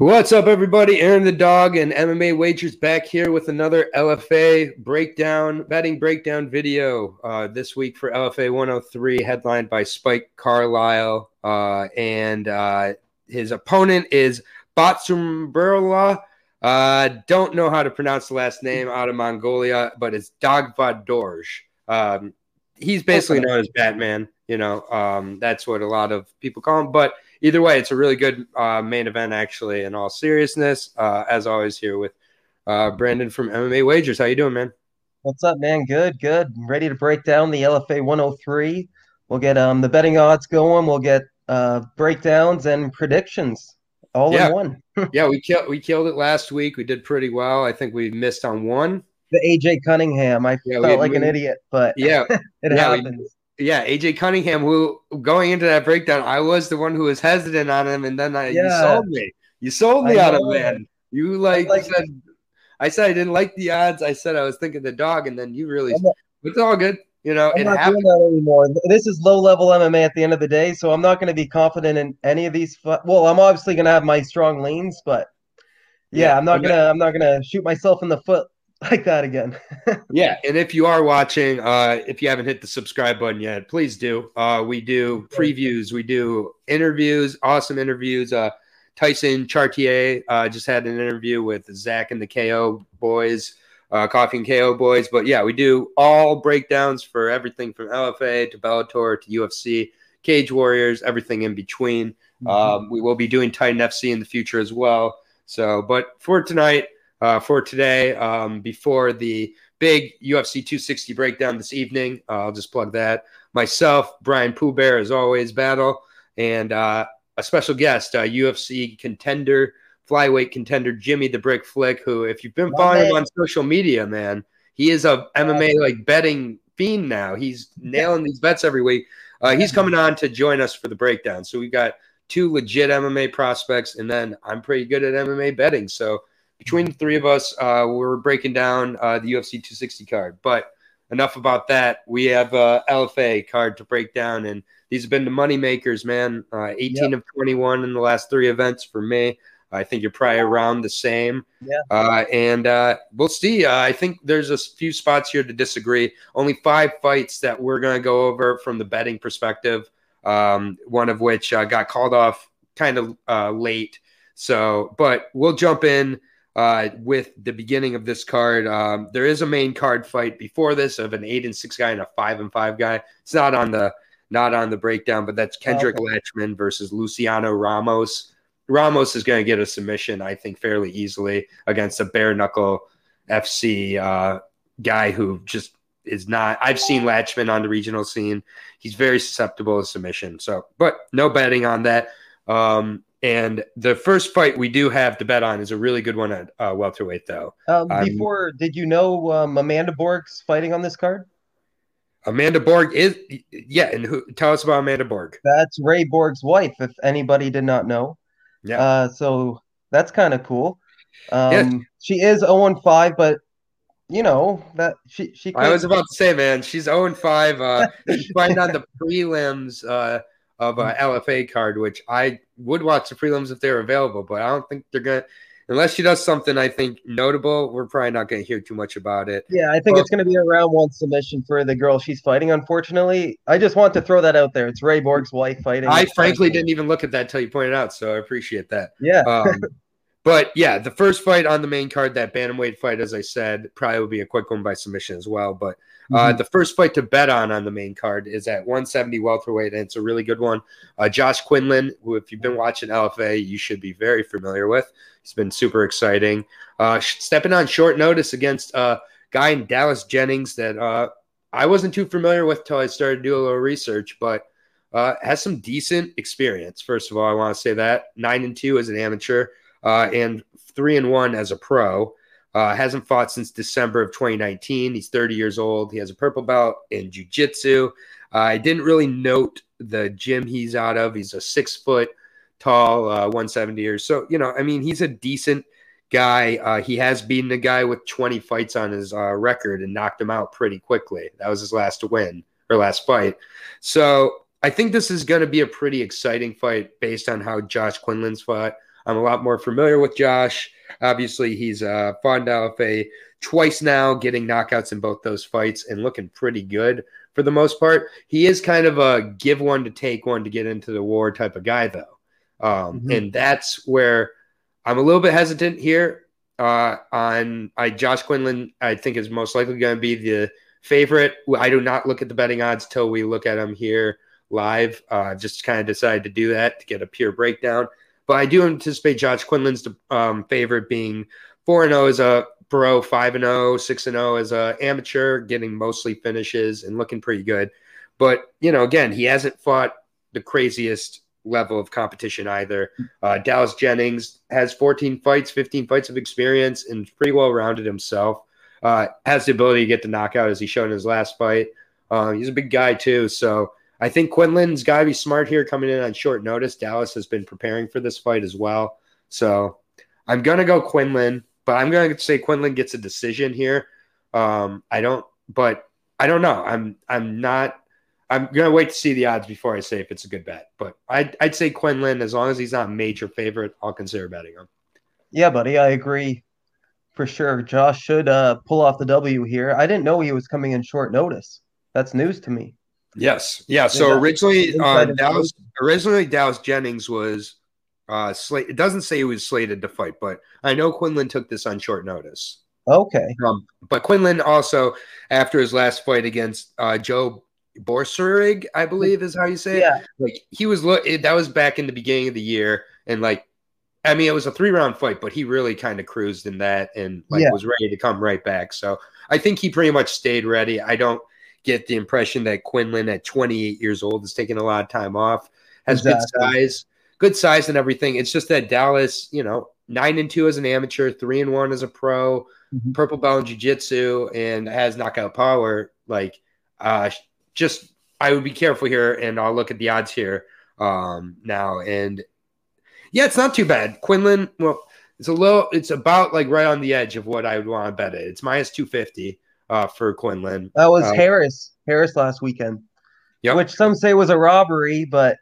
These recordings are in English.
What's up, everybody? Aaron the Dog and MMA Wagers back here with another LFA breakdown, betting breakdown video uh, this week for LFA 103, headlined by Spike Carlyle. Uh, and uh, his opponent is Batsumberel. Uh, don't know how to pronounce the last name out of Mongolia, but it's Dagvadorj. Um, he's basically known as Batman. You know, um, that's what a lot of people call him. But either way, it's a really good uh, main event, actually. In all seriousness, uh, as always, here with uh, Brandon from MMA Wagers. How you doing, man? What's up, man? Good, good. I'm ready to break down the LFA 103. We'll get um the betting odds going. We'll get uh breakdowns and predictions all Yeah. in one. yeah, we killed we killed it last week. We did pretty well. I think we missed on one. The AJ Cunningham. I Yeah, felt we- like an idiot, but Yeah, it yeah, we- happens. Yeah. AJ Cunningham, who going into that breakdown, I was the one who was hesitant on him, and then I, you sold me. You sold me I on him, man. You like, like- said. I said I didn't like the odds. I said I was thinking the dog, and then you really. Not- It's all good. You know, I'm not happened. doing that anymore. This is low level MMA at the end of the day, so I'm not going to be confident in any of these. Fu- well, I'm obviously going to have my strong leans, but yeah, Yeah, I'm not okay. gonna I'm not gonna shoot myself in the foot like that again. Yeah, and if you are watching, uh, if you haven't hit the subscribe button yet, please do. Uh, we do previews, we do interviews, awesome interviews. Uh, Tyson Chartier uh, just had an interview with Zach and the KO boys, uh, Coffee and KO boys. But yeah, we do all breakdowns for everything from LFA to Bellator to UFC, Cage Warriors, everything in between. Um, we will be doing Titan FC in the future as well. So, but for tonight, uh, for today, um, before the big UFC 260 breakdown this evening, uh, I'll just plug that. Myself, Brian Pooh Bear, as always, battle, and uh, a special guest, uh, UFC contender, flyweight contender Jimmy the Brick Flick, who, if you've been following him on social media, man, he is a MMA like betting fiend now. He's nailing these bets every week. Uh, he's coming on to join us for the breakdown. So we've got two legit MMA prospects, and then I'm pretty good at MMA betting. So between the three of us, uh, we're breaking down uh, the UFC 260 card. But enough about that. We have uh, LFA card to break down, and these have been the money makers, man. Uh, 18 of 21 in the last three events for me. I think you're probably around the same. Yeah. Uh, and uh, we'll see. Uh, I think there's a few spots here to disagree. Only five fights that we're going to go over from the betting perspective. Um, one of which uh, got called off kind of uh, late. So, but we'll jump in uh, with the beginning of this card. Um, there is a main card fight before this of an eight and six guy and a five and five guy. It's not on the not on the breakdown, but that's Kendrick Latchman versus Luciano Ramos. Ramos is going to get a submission, I think, fairly easily against a bare knuckle FC uh, guy who just is not. I've seen Latchman on the regional scene. He's very susceptible to submission. So, but no betting on that. Um, and the first fight we do have to bet on is a really good one at uh, welterweight, though. Um, I'm- before, did you know um, Amanda Borg's fighting on this card? Amanda Borg is, yeah, and who? Tell us about Amanda Borg. That's Ray Borg's wife, if anybody did not know. Yeah, Uh, so that's kind of cool. Um, Yeah. she is 0 5, but you know that she she. I was about to say, man, she's 0 and 5. Uh, she's fighting on the prelims uh, of a LFA card, which I would watch the prelims if they're available, but I don't think they're going to, unless she does something I think notable, we're probably not going to hear too much about it. Yeah, I think it's going to be a round one submission for the girl she's fighting. Unfortunately, I just want to throw that out there. It's Ray Borg's wife fighting. I frankly didn't even look at that until you pointed out, so I appreciate that. Yeah, Um, but yeah, the first fight on the main card, that bantamweight fight, as I said, probably will be a quick one by submission as well. But uh, Mhm. the first fight to bet on on the main card is at 170 welterweight, and it's a really good one. Uh, Josh Quinlan, who if you've been watching LFA, you should be very familiar with. He's been super exciting. Uh, stepping on short notice against a guy in Dallas Jennings that uh, I wasn't too familiar with till I started to do a little research, but uh, has some decent experience. First of all, I want to say that nine and two as an amateur, uh, and three and one as a pro. Uh, hasn't fought since December of 2019. He's 30 years old. He has a purple belt in jiu-jitsu. Uh, I didn't really note the gym he's out of. He's a six foot tall, uh, 170 or so. You know, I mean, he's a decent guy. Uh, he has beaten a guy with 20 fights on his uh, record and knocked him out pretty quickly. That was his last win or last fight. So I think this is going to be a pretty exciting fight based on how Josh Quinlan's fought. I'm a lot more familiar with Josh. Obviously, he's uh, fought LFA twice now, getting knockouts in both those fights and looking pretty good for the most part. He is kind of a give one to take one to get into the war type of guy, though. Um, mm-hmm. And that's where I'm a little bit hesitant here uh, on I, Josh Quinlan. I think is most likely going to be the favorite. I do not look at the betting odds till we look at them here live. Uh, just kind of decided to do that to get a pure breakdown. But I do anticipate Josh Quinlan's um, favorite being 4 0 as a pro, 5 0, 6 0 as a amateur, getting mostly finishes and looking pretty good. But, you know, again, he hasn't fought the craziest level of competition either. Uh, Dallas Jennings has 14 fights, 15 fights of experience, and pretty well rounded himself. Uh, has the ability to get the knockout as he showed in his last fight. Uh, he's a big guy too, so I think Quinlan's got to be smart here coming in on short notice. Dallas has been preparing for this fight as well. So I'm going to go Quinlan, but I'm going to say Quinlan gets a decision here. Um, I don't, but I don't know. I'm, I'm not, I'm going to wait to see the odds before I say if it's a good bet. But I'd, I'd say Quinlan, as long as he's not a major favorite, I'll consider betting him. Yeah, buddy, I agree for sure. Josh should uh, pull off the W here. I didn't know he was coming in short notice. That's news to me. Yes, yeah. So originally, uh, Dallas originally Dallas Jennings was uh, slate. It doesn't say he was slated to fight, but I know Quinlan took this on short notice. Okay. Um, but Quinlan also, after his last fight against uh, Joe Borserig, I believe is how you say yeah. it. Like he was look that was back in the beginning of the year, and like I mean, it was a three round fight, but he really kind of cruised in that and like yeah. was ready to come right back. So I think he pretty much stayed ready. I don't get the impression that Quinlan at 28 years old is taking a lot of time off, has exactly. good size, good size and everything. It's just that Dallas, you know, nine and two as an amateur, three and one as a pro, mm-hmm. purple belt in jiu-jitsu, and has knockout power. Like, uh, just I would be careful here, and I'll look at the odds here um, now. And yeah, it's not too bad. Quinlan, well, it's a little, it's about like right on the edge of what I would want to bet it. It's minus 250 uh, for Quinlan. That was uh, Harris. Harris last weekend. Yep. Which some say was a robbery, but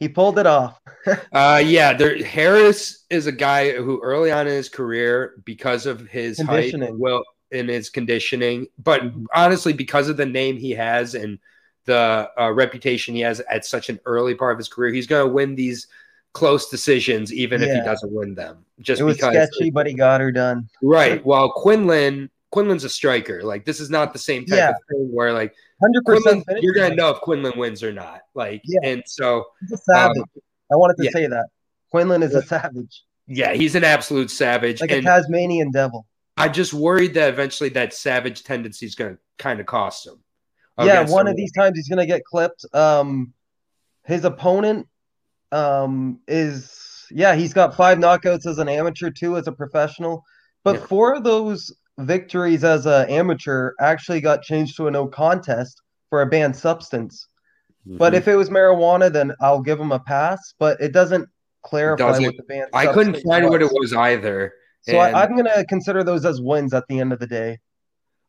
he pulled it off. uh, yeah, there, Harris is a guy who early on in his career, because of his height, well, in his conditioning, but honestly, because of the name he has and the uh, reputation he has at such an early part of his career, he's going to win these close decisions, even yeah. if he doesn't win them. Just it was because sketchy, but he got her done. Right. While Quinlan Quinlan's a striker. Like this is not the same type yeah. of thing where like 100% you're gonna know if Quinlan wins or not. Like yeah. and so savage. Um, I wanted to yeah. say that. Quinlan is a savage. Yeah, he's an absolute savage. Like and a Tasmanian devil. I'm just worried that eventually that savage tendency is gonna kind of cost him. Yeah, one someone. of these times he's gonna get clipped. Um his opponent um is yeah, he's got five knockouts as an amateur, two as a professional. But yeah. four of those victories as an amateur actually got changed to a no contest for a banned substance. Mm-hmm. But if it was marijuana, then I'll give him a pass. But it doesn't clarify doesn't, what the banned. I couldn't find was. what it was either. So I, am going to consider those as wins at the end of the day.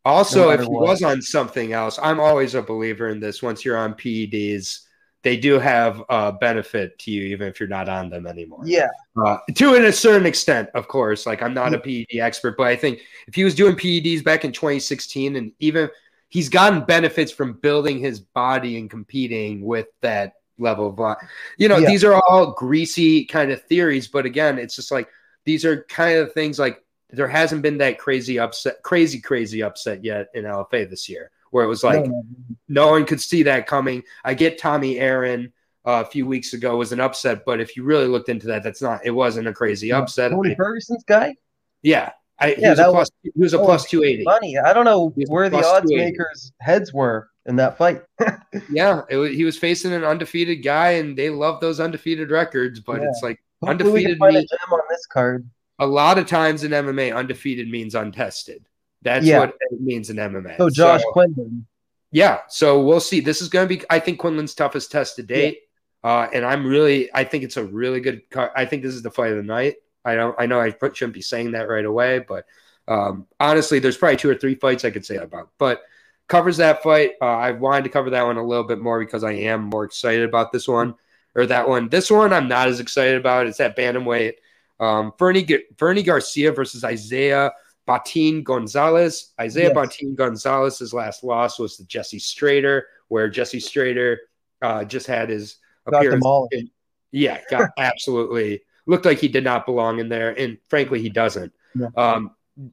Also, no if he what. was on something else, I'm always a believer in this. Once you're on PEDs, they do have a benefit to you even if you're not on them anymore. Yeah. Uh, to a certain extent, of course. Like I'm not a PED expert, but I think if he was doing PEDs back in 2016 and even he's gotten benefits from building his body and competing with that level of you know, yeah. these are all greasy kind of theories, but again, it's just like these are kind of things like there hasn't been that crazy upset crazy crazy upset yet in LFA this year where it was like no, no one could see that coming. I get Tommy Aaron uh, a few weeks ago was an upset, but if you really looked into that, that's not. It wasn't a crazy upset. Tony Ferguson's guy. Yeah, I, yeah, he was, a plus, was, he was a plus two eighty. Funny, I don't know where the odds makers' heads were in that fight. yeah, was, he was facing an undefeated guy, and they love those undefeated records. But yeah. it's like Hopefully undefeated. We can find a gem on this card. A lot of times in MMA, undefeated means untested. That's yeah. what it means in MMA. So Josh so, Quinlan. Yeah, so we'll see. This is going to be, I think, Quinlan's toughest test to date, yeah. uh, and I'm really, I think it's a really good. Car- I think this is the fight of the night. I don't, I know I shouldn't be saying that right away, but um, honestly, there's probably two or three fights I could say about. But covers that fight. Uh, I wanted to cover that one a little bit more because I am more excited about this one or that one. This one I'm not as excited about. It's that bantamweight Um, Fernie Fernie Garcia versus Isaiah Batin Gonzalez. Isaiah yes. Batin Gonzalez's last loss was to Jesse Strader, where Jesse Strader uh, just had his got appearance. In, yeah, got absolutely looked like he did not belong in there, and frankly, he doesn't. Yeah. Um,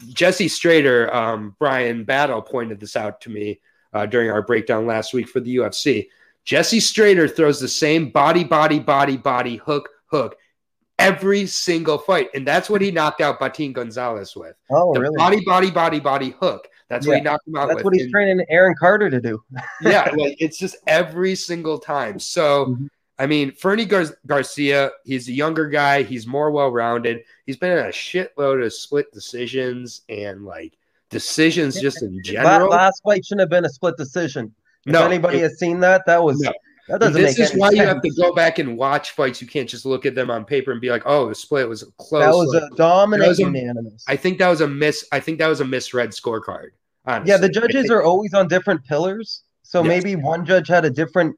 Jesse Strader, um, Brian Battle pointed this out to me uh, during our breakdown last week for the UFC. Jesse Strader throws the same body, body, body, body, hook, hook every single fight. And that's what he knocked out Batin Gonzalez with. Oh, the really? Body, body, body, body hook. That's yeah. what he knocked him out that's with. what he's and, training Aaron Carter to do. yeah, like it's just every single time. So, mm-hmm. I mean, Fernie Gar- Garcia, he's a younger guy. He's more well rounded. He's been in a shitload of split decisions and like decisions just in general. Last fight shouldn't have been a split decision. If no, anybody it, has seen that, that was no. That doesn't this is why sense. you have to go back and watch fights. You can't just look at them on paper and be like, "Oh, the split was close." That was like, a dominant unanimous. I think that was a miss. I think that was a misread scorecard. Honestly. Yeah, the judges are always on different pillars, so yes. maybe one judge had a different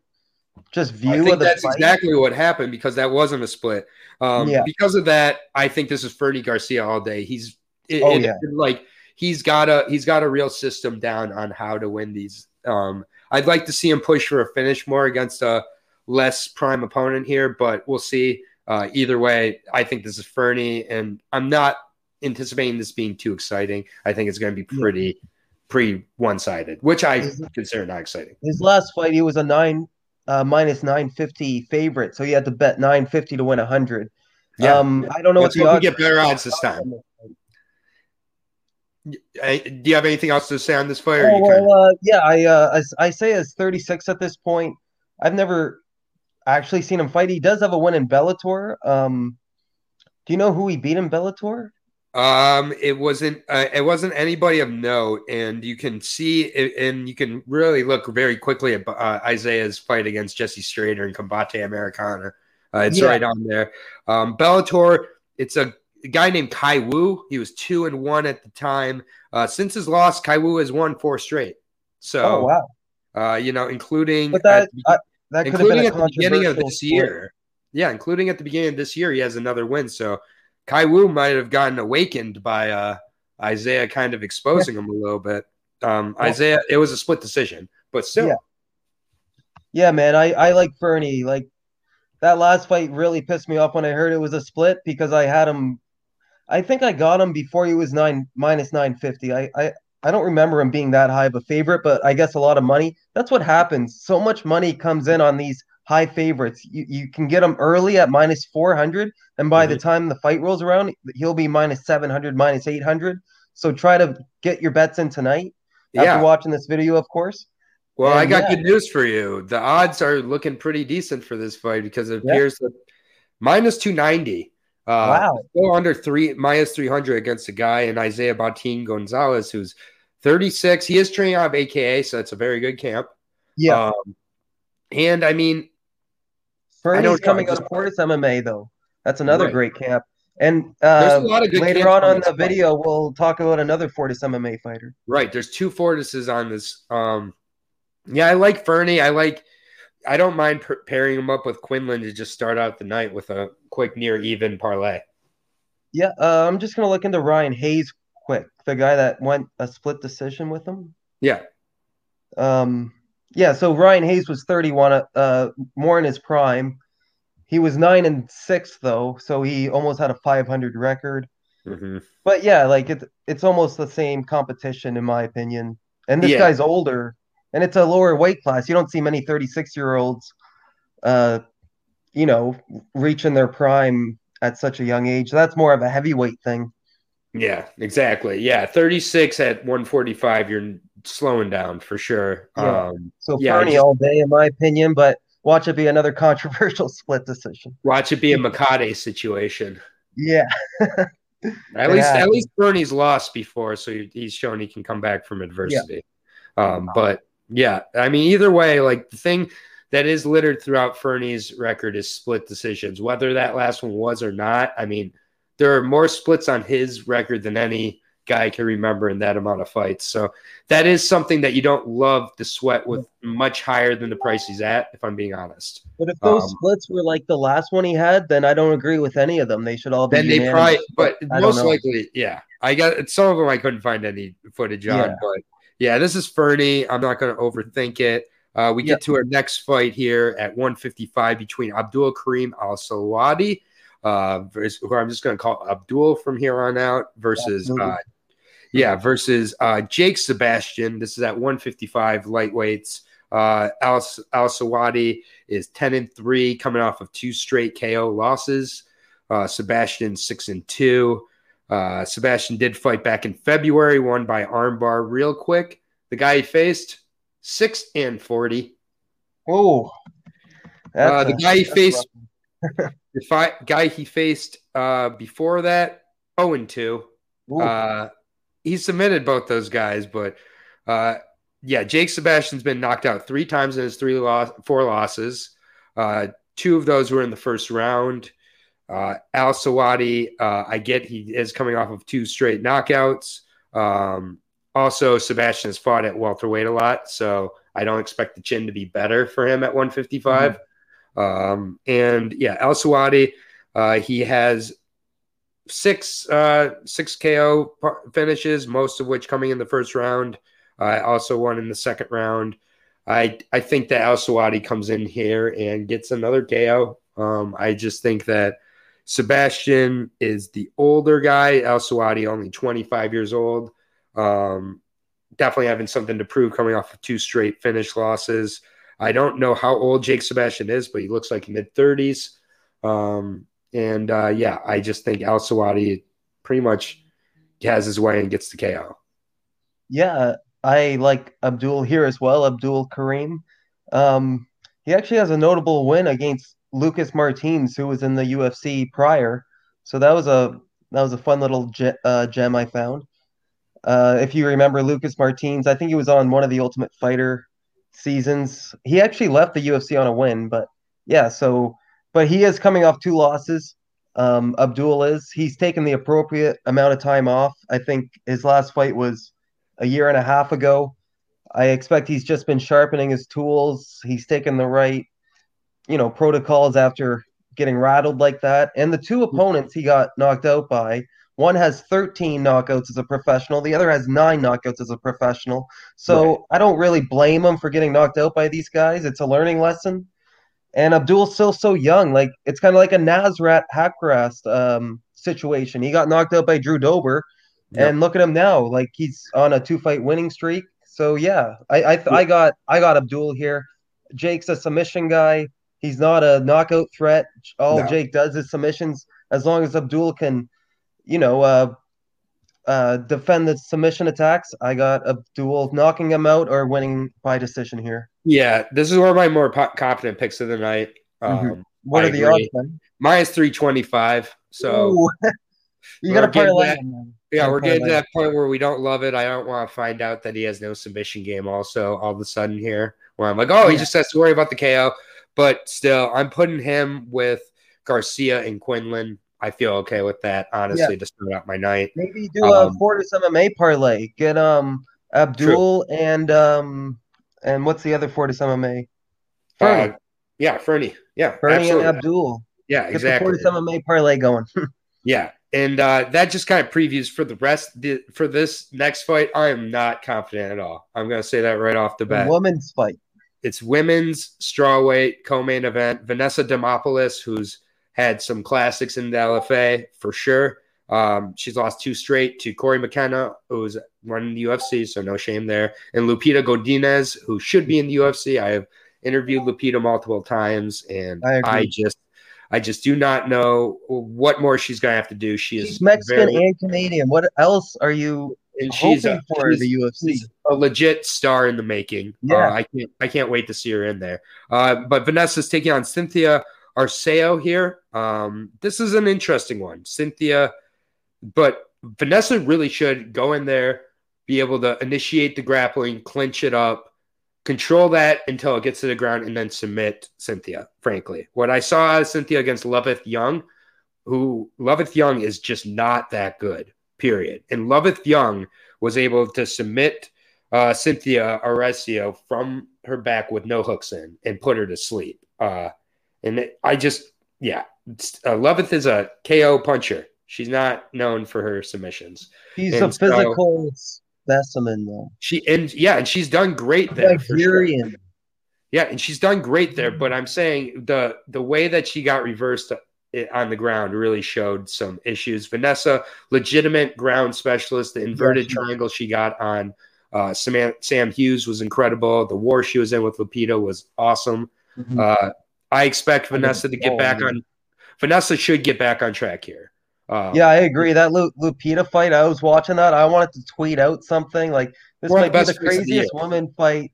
just view of the. That's fight. exactly what happened because that wasn't a split. Um, yeah. Because of that, I think this is Fernie Garcia all day. He's it, oh, it, yeah. like he's got a he's got a real system down on how to win these. Um, I'd like to see him push for a finish more against a less prime opponent here, but we'll see. Uh, either way, I think this is Fernie, and I'm not anticipating this being too exciting. I think it's going to be pretty, pretty one sided, which I his, consider not exciting. His last fight, he was a nine uh, minus nine fifty favorite, so he had to bet nine fifty to win hundred. Yeah. Um, I don't know Let's what the odds. get better odds this time. Do you have anything else to say on this fight? Oh, well, uh, yeah, I, uh, I, I say it's 36 at this point. I've never actually seen him fight. He does have a win in Bellator. Um, do you know who he beat in Bellator? Um, it wasn't uh, it wasn't anybody of note, and you can see it, and you can really look very quickly at uh, Isaiah's fight against Jesse Strader in Combate Americas. Uh, it's yeah. right on there. Um, Bellator, it's a a guy named Kai Wu. He was two and one at the time. Uh, since his loss, Kai Wu has won four straight. So, oh, wow. Uh, you know, including but that, at, that including at the beginning of this sport. year. Yeah, including at the beginning of this year, he has another win. So Kai Wu might have gotten awakened by uh, Isaiah kind of exposing yeah. him a little bit. Um, yeah. Isaiah, it was a split decision, but still. Yeah, yeah man, I, I like Fernie. Like that last fight really pissed me off when I heard it was a split because I had him I think I got him before he was nine minus nine fifty. I, I I don't remember him being that high of a favorite, but I guess a lot of money. That's what happens. So much money comes in on these high favorites. You you can get them early at minus four hundred, and by mm-hmm. the time the fight rolls around, he'll be minus seven hundred, minus eight hundred. So try to get your bets in tonight after yeah. watching this video, of course. Well, and I got yeah. good news for you. The odds are looking pretty decent for this fight because it appears yeah. that minus 290 uh, wow. Still under three minus 300 against a guy in Isaiah Batin Gonzalez, who's 36. He is training out of AKA, so it's a very good camp. Yeah. Um, and I mean, Fernie's coming out of Fortis MMA, though. That's another right. great camp. And uh, later on on the video, we'll talk about another Fortis MMA fighter. Right. There's two Fortises on this. Um, yeah, I like Fernie. I like I don't mind pairing him up with Quinlan to just start out the night with a quick near even parlay. Yeah, uh, I'm just gonna look into Ryan Hayes quick, the guy that went a split decision with him. Yeah. Um. Yeah. So Ryan Hayes was 31, uh, more in his prime. He was nine and six though, so he almost had a 500 record. Mm-hmm. But yeah, like it's it's almost the same competition in my opinion. And this yeah. guy's older, and it's a lower weight class. You don't see many 36 year olds, uh, you know, reaching their prime at such a young age. That's more of a heavyweight thing. Yeah, exactly. Yeah, 36 at 145, you're slowing down for sure. Yeah. Um, so yeah, Fernie just, all day, in my opinion, but watch it be another controversial split decision. Watch it be a Makade situation. Yeah. at least, at least Fernie's lost before, so he's shown he can come back from adversity. Yeah. Um, but yeah, I mean, either way, like the thing that is littered throughout Fernie's record is split decisions. Whether that last one was or not, I mean, there are more splits on his record than any guy can remember in that amount of fights. So that is something that you don't love to sweat with much higher than the price he's at, if I'm being honest. But if those um, splits were like the last one he had, then I don't agree with any of them. They should all be. Then they probably, but most likely, yeah. I got some of them. I couldn't find any footage on, yeah. but yeah, this is Fernie. I'm not going to overthink it. Uh, we get to our next fight here at 155 between Abdul Karim Al Selwady, uh, who I'm just going to call Abdul from here on out, versus uh, yeah, versus uh, Jake Sebastian. This is at 155 lightweights. Uh, Al Al Selwady is 10 and three, coming off of two straight KO losses. Uh, Sebastian six and two. Uh, Sebastian did fight back in February, won by armbar real quick. The guy he faced six and forty. Oh, uh, the guy he faced, the fi- guy he faced uh, before that, zero oh and two. Uh, he submitted both those guys, but uh, yeah, Jake Sebastian's been knocked out three times in his three loss, four losses. Uh, two of those were in the first round. Uh, Al Selwady, uh, I get he is coming off of two straight knockouts. Um, also, Sebastian has fought at welterweight a lot, so I don't expect the chin to be better for him at 155. Mm-hmm. Um, and yeah, Al Selwady, uh, he has six uh, six KO finishes, most of which coming in the first round. I uh, also one in the second round. I I think that Al Selwady comes in here and gets another KO. Um, I just think that Sebastian is the older guy. Al Selwady only 25 years old. Um, definitely having something to prove coming off of two straight finish losses. I don't know how old Jake Sebastian is, but he looks like mid 30s. Um, and uh, yeah, I just think Al Selwady pretty much has his way and gets the KO. Yeah, I like Abdul here as well, Abdul Karim. Um, he actually has a notable win against Lucas Martins, who was in the UFC prior. So that was a that was a fun little ge- uh, gem I found. Uh, if you remember Lucas Martins, I think he was on one of the Ultimate Fighter seasons. He actually left the UFC on a win, but yeah, so but he is coming off two losses. Um, Abdul is. He's taken the appropriate amount of time off. I think his last fight was a year and a half ago. I expect he's just been sharpening his tools. He's taken the right, you know, protocols after getting rattled like that. And the two opponents he got knocked out by one has 13 knockouts as a professional, the other has nine knockouts as a professional. So right. I don't really blame him for getting knocked out by these guys. It's a learning lesson. And Abdul's still so young. Like it's kind of like a Nasrat Haqparast um, situation. He got knocked out by Drew Dober, yep. and look at him now. Like he's on a two fight winning streak. So yeah, I I, I got I got Abdul here. Jake's a submission guy. He's not a knockout threat. All no. Jake does is submissions. As long as Abdul can you know, uh, uh, defend the submission attacks. I got Abdul knocking him out or winning by decision here. Yeah, this is one of my more po- confident picks of the night. Mm-hmm. Um, what I are the odds? Then? Minus three twenty five. So you got to parlay. That, yeah, we're getting to that point where we don't love it. I don't want to find out that he has no submission game. Also, all of a sudden here, where I'm like, oh, he yeah. just has to worry about the KO. But still, I'm putting him with Garcia and Quinlan. I feel okay with that, honestly, yeah. to start out my night. Maybe do a um, Fortis MMA parlay. Get um Abdul true. and um and what's the other Fortis MMA? Fernie. Uh, yeah, Fernie. Yeah, Fernie absolutely. and Abdul. Yeah, Get exactly. The Fortis MMA parlay going. yeah, and uh, that just kind of previews for the rest the, for this next fight. I am not confident at all. I'm going to say that right off the bat. women's fight. It's women's strawweight co-main event. Vanessa Demopoulos, who's had some classics in the LFA for sure. Um, she's lost two straight to Cory McKenna, who's running the UFC, so no shame there. And Lupita Godinez, who should be in the UFC. I have interviewed Lupita multiple times, and I, I just I just do not know what more she's gonna have to do. She she's is Mexican very, and Canadian. What else are you and she's a, for she's, the UFC? a legit star in the making. Yeah, uh, I can't I can't wait to see her in there. Uh, but Vanessa's taking on Cynthia Arceo here. Um, this is an interesting one. Cynthia, but Vanessa really should go in there, be able to initiate the grappling, clinch it up, control that until it gets to the ground, and then submit Cynthia, frankly. What I saw Cynthia against Loveth Young, who Loveth Young is just not that good. Period. And Loveth Young was able to submit uh, Cynthia Arceo from her back with no hooks in and put her to sleep. Uh, and it, I just, yeah, uh, Loveth is a KO puncher. She's not known for her submissions. She's and a physical so, specimen, though. She and yeah, and she's done great there. Sure. Yeah, and she's done great there. But I'm saying the the way that she got reversed on the ground really showed some issues. Vanessa, legitimate ground specialist, the inverted triangle she got on uh, Sam, Sam Hughes was incredible. The war she was in with Lupita was awesome. Mm-hmm. Uh, I expect Vanessa to get back on. Vanessa should get back on track here. Um, yeah, I agree. That Lu- Lupita fight, I was watching that. I wanted to tweet out something like this might be the craziest woman fight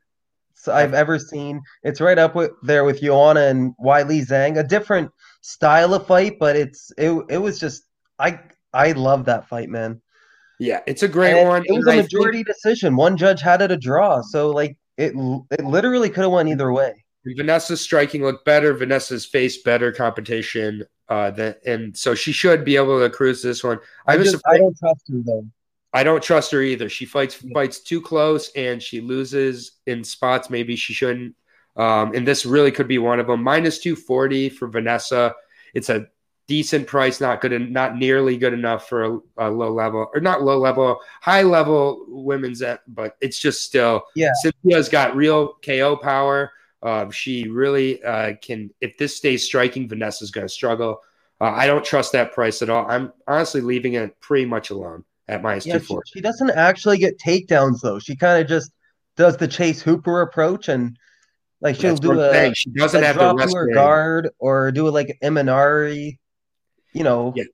I've ever seen. It's right up with, there with Joanna and Weili Zhang. A different style of fight, but it's it it was just I I love that fight, man. Yeah, it's a great and one. It was a majority think... decision. One judge had it a draw, so like it it literally could have went either way. Vanessa's striking looked better. Vanessa's faced better competition, uh, than, and so she should be able to cruise this one. I, just, I don't trust her though. I don't trust her either. She fights yeah. fights too close, and she loses in spots maybe she shouldn't. Um, and this really could be one of them. Minus two forty for Vanessa. It's a decent price, not good, not nearly good enough for a, a, low level or not low level, high level women's. At, but it's just still. Yeah. Cynthia's got real KO power. Uh, she really uh, can. If this stays striking, Vanessa's going to struggle. Uh, I don't trust that price at all. I'm honestly leaving it pretty much alone at minus yeah, two forty. She, she doesn't actually get takedowns though. She kind of just does the Chase Hooper approach and like she'll That's do a she doesn't a have drop to her guard or do it like Imanari, you know. Yeah.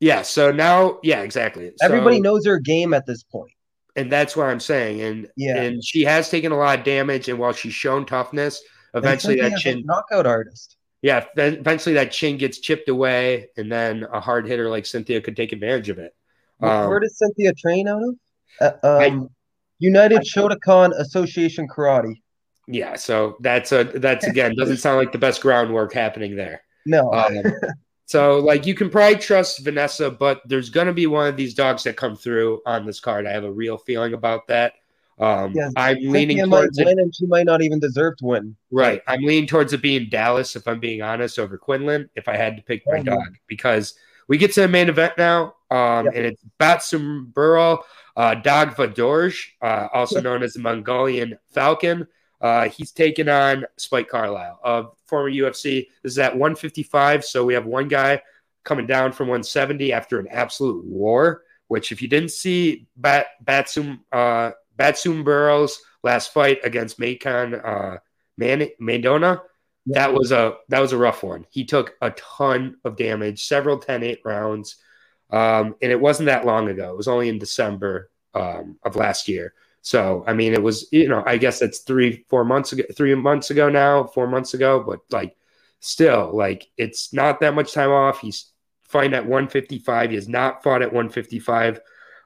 Yeah. So now, yeah, exactly. Everybody so, knows her game at this point. And that's what I'm saying. And yeah, and she has taken a lot of damage. And while she's shown toughness, eventually that chin knockout artist. Yeah, eventually that chin gets chipped away, and then a hard hitter like Cynthia could take advantage of it. Um, Where does Cynthia train out of? Uh, um, I, United I, Shotokan Association Karate. Yeah, so that's a that's again doesn't sound like the best groundwork happening there. No. Um, so like you can probably trust Vanessa, but there's gonna be one of these dogs that come through on this card. I have a real feeling about that. Um, yeah, I'm leaning towards win, it, and she might not even deserve to win. Right, I'm leaning towards it being Dallas, if I'm being honest, over Quinlan. If I had to pick my oh, dog, because we get to the main event now, um, yep. and it's Batsumberel, uh, Dagva uh, also known as the Mongolian Falcon. Uh, he's taking on Spike Carlyle, uh, former UFC. This is at 155, so we have one guy coming down from 170 after an absolute war. Which, if you didn't see Bat Batsum uh, Batsumberel's last fight against Maycon uh, Man- that was a that was a rough one. He took a ton of damage, several 10-8 rounds, um, and it wasn't that long ago. It was only in December um, of last year. So I mean, it was you know I guess it's three four months ago, three months ago now, four months ago, but like still like it's not that much time off. He's fighting at 155. He has not fought at 155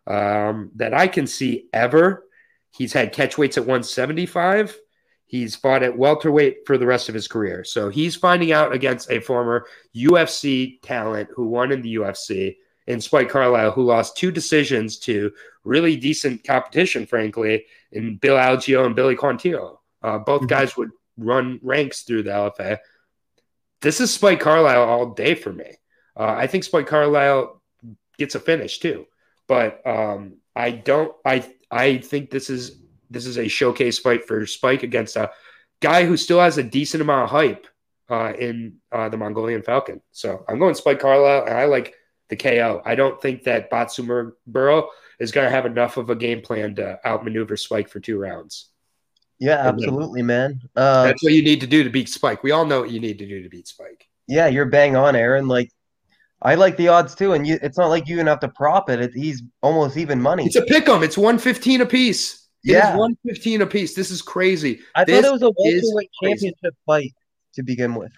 um, that I can see ever. He's had catch weights at 175. He's fought at welterweight for the rest of his career. So he's finding out against a former UFC talent who won in the UFC and Spike Carlyle, who lost two decisions to really decent competition, frankly, in Bill Algeo and Billy Quarantillo. Uh, both mm-hmm. guys would run ranks through the LFA. This is Spike Carlyle all day for me. Uh, I think Spike Carlyle gets a finish too, but um, I don't. I I think this is this is a showcase fight for Spike against a guy who still has a decent amount of hype uh, in uh, the Mongolian Falcon. So I'm going Spike Carlyle, and I like the KO. I don't think that Batsumer Burrow is going to have enough of a game plan to outmaneuver Spike for two rounds. Yeah, absolutely, man. Uh, That's what you need to do to beat Spike. We all know what you need to do to beat Spike. Yeah, you're bang on, Aaron. Like, I like the odds too, and you, it's not like you even have to prop it. it he's almost even money. It's a pick 'em. It's one fifteen a piece. It yeah, one fifteen a piece. This is crazy. I this thought it was a welterweight championship fight to begin with.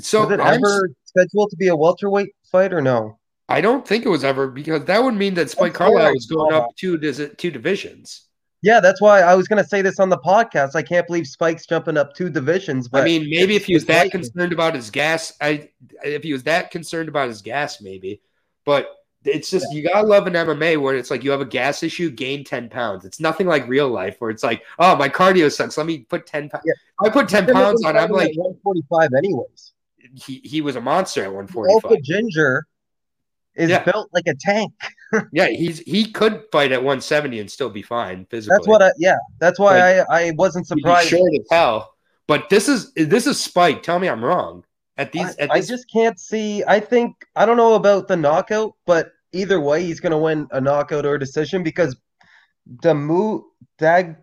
So was it I'm, ever scheduled to be a welterweight fight or no? I don't think it was ever because that would mean that Spike Carlyle was going up two two divisions. Yeah, that's why I was going to say this on the podcast. I can't believe Spike's jumping up two divisions. But I mean, maybe if he was that concerned about his gas, I if he was that concerned about his gas, maybe. But it's just you gotta love an MMA where it's like you have a gas issue, gain ten pounds. It's nothing like real life where it's like, oh, my cardio sucks. Let me put ten pounds. Yeah. I put ten pounds on. I'm like, one forty five, anyways. He, he was a monster at one forty Alpha five. Ginger is Yeah. built like a tank. Yeah, he's he could fight at one seventy and still be fine physically. That's what I yeah. That's why I I wasn't surprised. short as hell. But this is this is Spike. Tell me I'm wrong. At these, I, at I just can't see. I think I don't know about the knockout, but either way, he's going to win a knockout or a decision because Damu Dag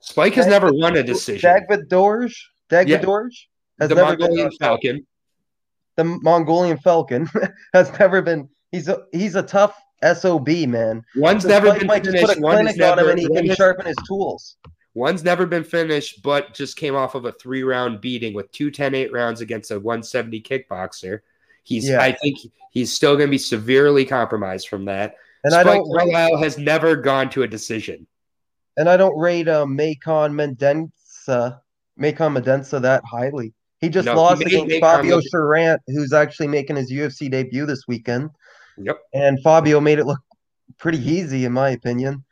Spike has Dag- never won a decision. Dagvadorj Dagvadorj has the never been Mongolian. Falcon. The Mongolian Falcon has never been. He's a he's a tough sob man. One's never been might just finished. put a One is clinic on him never, and he one can sharpen his tools. one's never been finished, but just came off of a three round beating with two 10 8 rounds against a 170 kickboxer. He's, Yeah. I think he's still going to be severely compromised from that. And I Spike don't rate, Carlisle has never gone to a decision. and I don't rate um, Maycon Mendonça Maycon Mendonça that highly. He just No, he lost made against Fabio look- Cherant, who's actually making his UFC debut this weekend. Yep. And Fabio made it look pretty easy, in my opinion.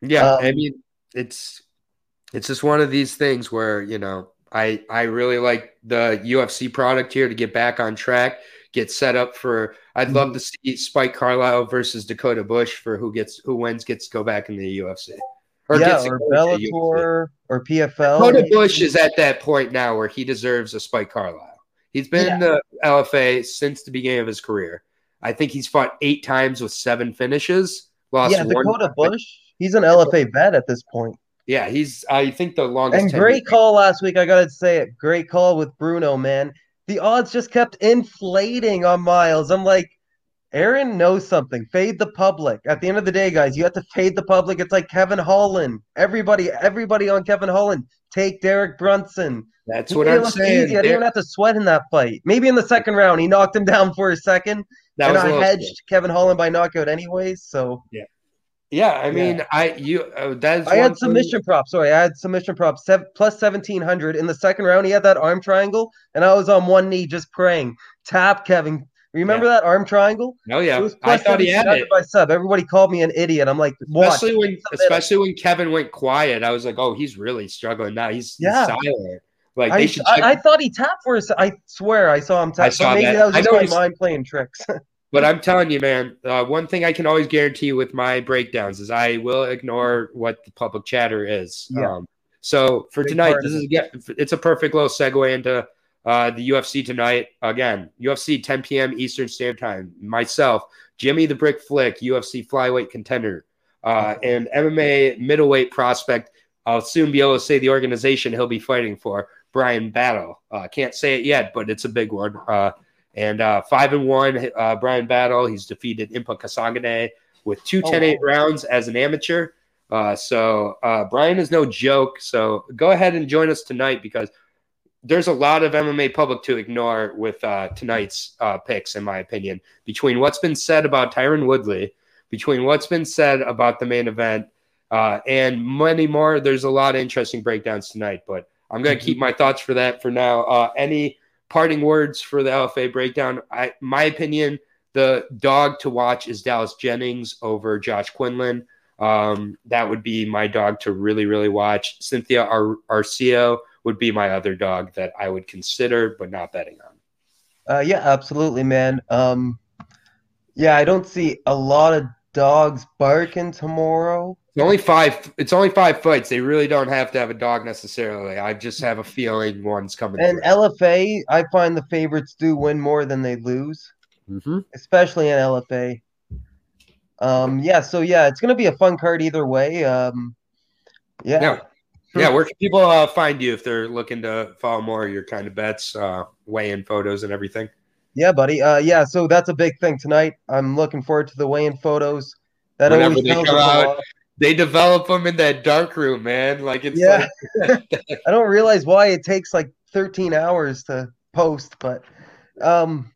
Yeah, Um, I mean, it's it's just one of these things where you know I I really like the UFC product here to get back on track, get set up for. I'd Mm-hmm. love to see Spike Carlyle versus Dakota Bush for who gets who wins gets to go back in the UFC. Yeah, gets or go to the UFC. Bellator or PFL. Dakota Bush is at that point now where he deserves a Spike Carlyle. He's been in the LFA since the beginning of his career. I think he's fought eight times with seven finishes. Lost yeah, one. Dakota Bush. He's an LFA vet at this point. Yeah, he's. I think the longest. And tenure- great call last week. I gotta say it. Great call with Bruno, man. The odds just kept inflating on Miles. I'm like, Aaron knows something. Fade the public. At the end of the day, guys, you have to fade the public. It's like Kevin Holland. Everybody, everybody on Kevin Holland. Take Derek Brunson. That's He what I'm saying. Easy. I didn't even have to sweat in that fight. Maybe in the second round, he knocked him down for a second, that and I hedged Kevin Holland by knockout anyways. So Yeah, yeah. I mean, I you uh, that's I had thing- submission props. Sorry, I had submission props plus seventeen hundred in the second round. He had that arm triangle, and I was on one knee just praying. Tap, Kevin. Remember that arm triangle? Oh yeah, It was I thought he had it. by sub. Everybody called me an idiot. I'm like. Especially when, It's the middle. especially when Kevin went quiet, I was like, "Oh, he's really struggling now. He's, he's Yeah. silent." Like I, they should. I, I thought he tapped for us. I swear I saw him tap. I saw maybe that. that, was I just my mind playing tricks. but I'm telling you, man, uh, one thing I can always guarantee with my breakdowns is I will ignore what the public chatter is. Yeah. Um, so for Big tonight, this is it's a perfect little segue into uh, the UFC tonight. Again, UFC 10 p.m. Eastern Standard Time. Myself, Jimmy the Brick Flick, UFC flyweight contender, uh, and MMA middleweight prospect. I'll soon be able to say the organization he'll be fighting for, Brian Battle. Uh, can't say it yet, but it's a big one. Uh, and uh, five and one, uh, Brian Battle. He's defeated Impa Kasanganay with two Oh, 10 8 wow. rounds as an amateur. Uh, so uh, Brian is no joke. So go ahead and join us tonight because there's a lot of MMA public to ignore with uh, tonight's uh, picks, in my opinion. Between what's been said about Tyron Woodley, between what's been said about the main event, uh, and many more, there's a lot of interesting breakdowns tonight. But I'm going to keep my thoughts for that for now. Uh, any parting words for the LFA breakdown? I, my opinion, the dog to watch is Dallas Jennings over Josh Quinlan. Um, that would be my dog to really, really watch. Cynthia Ar- Arceo would be my other dog that I would consider, but not betting on. Uh, yeah, absolutely, man. Um, yeah, I don't see a lot of dogs barking tomorrow. It's only five. It's only five fights. They really don't have to have a dog necessarily. I just have a feeling one's coming. And through. LFA, I find the favorites do win more than they lose, Mhm. especially in LFA. Um, yeah, so yeah, it's gonna be a fun card either way. Um, yeah, Yeah. Yeah, where can people uh, find you if they're looking to follow more of your kind of bets, uh, weigh-in photos, and everything? yeah, buddy. Uh, yeah, so that's a big thing tonight. I'm looking forward to the weigh-in photos. That Whenever always they come out. They develop them in that dark room, man. Like it's Yeah. like I don't realize why it takes like 13 hours to post, but um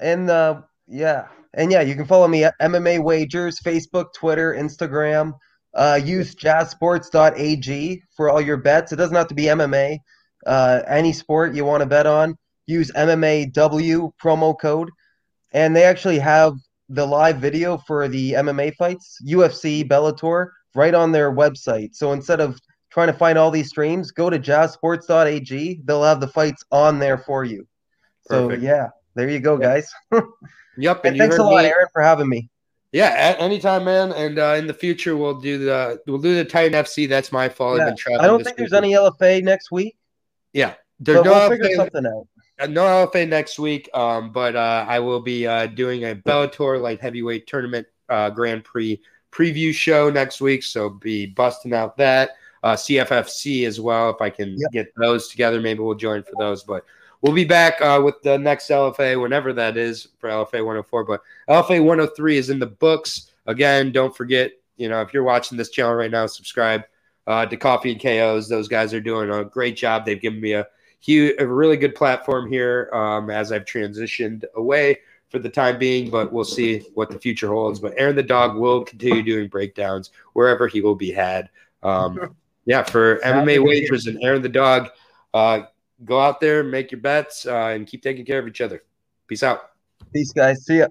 and uh yeah. And yeah, you can follow me at MMA Wagers, Facebook, Twitter, Instagram. Uh use jazzsports.ag for all your bets. It doesn't have to be MMA. Uh any sport you want to bet on, use MMAW promo code. And they actually have the live video for the MMA fights, UFC, Bellator, right on their website. So instead of trying to find all these streams, go to jazzsports.ag. They'll have the fights on there for you. Perfect. So yeah, there you go, guys. yep. And, and thanks a lot, me. Aaron, for having me. Yeah, at anytime, man. And uh, in the future, we'll do the we'll do the Titan FC. That's my fault. Yeah. I don't think there's any LFA next week. Yeah, there's no we'll figure something out. Uh, no LFA next week, um, but uh, I will be uh, doing a Bellator light heavyweight tournament uh, Grand Prix preview show next week. So be busting out that uh, CFFC as well. If I can yep. get those together, maybe we'll join for those. But we'll be back uh, with the next LFA whenever that is for LFA 104. But LFA 103 is in the books. Again, don't forget, you know, if you're watching this channel right now, subscribe uh, to Coffee and KOs. Those guys are doing a great job. They've given me a huge, a really good platform here um, as I've transitioned away for the time being, but we'll see what the future holds. But Aaron the dog will continue doing breakdowns wherever he will be had. Um, yeah, for MMA wagers and Aaron the dog, uh, go out there, make your bets, uh, and keep taking care of each other. Peace out. Peace, guys. See ya.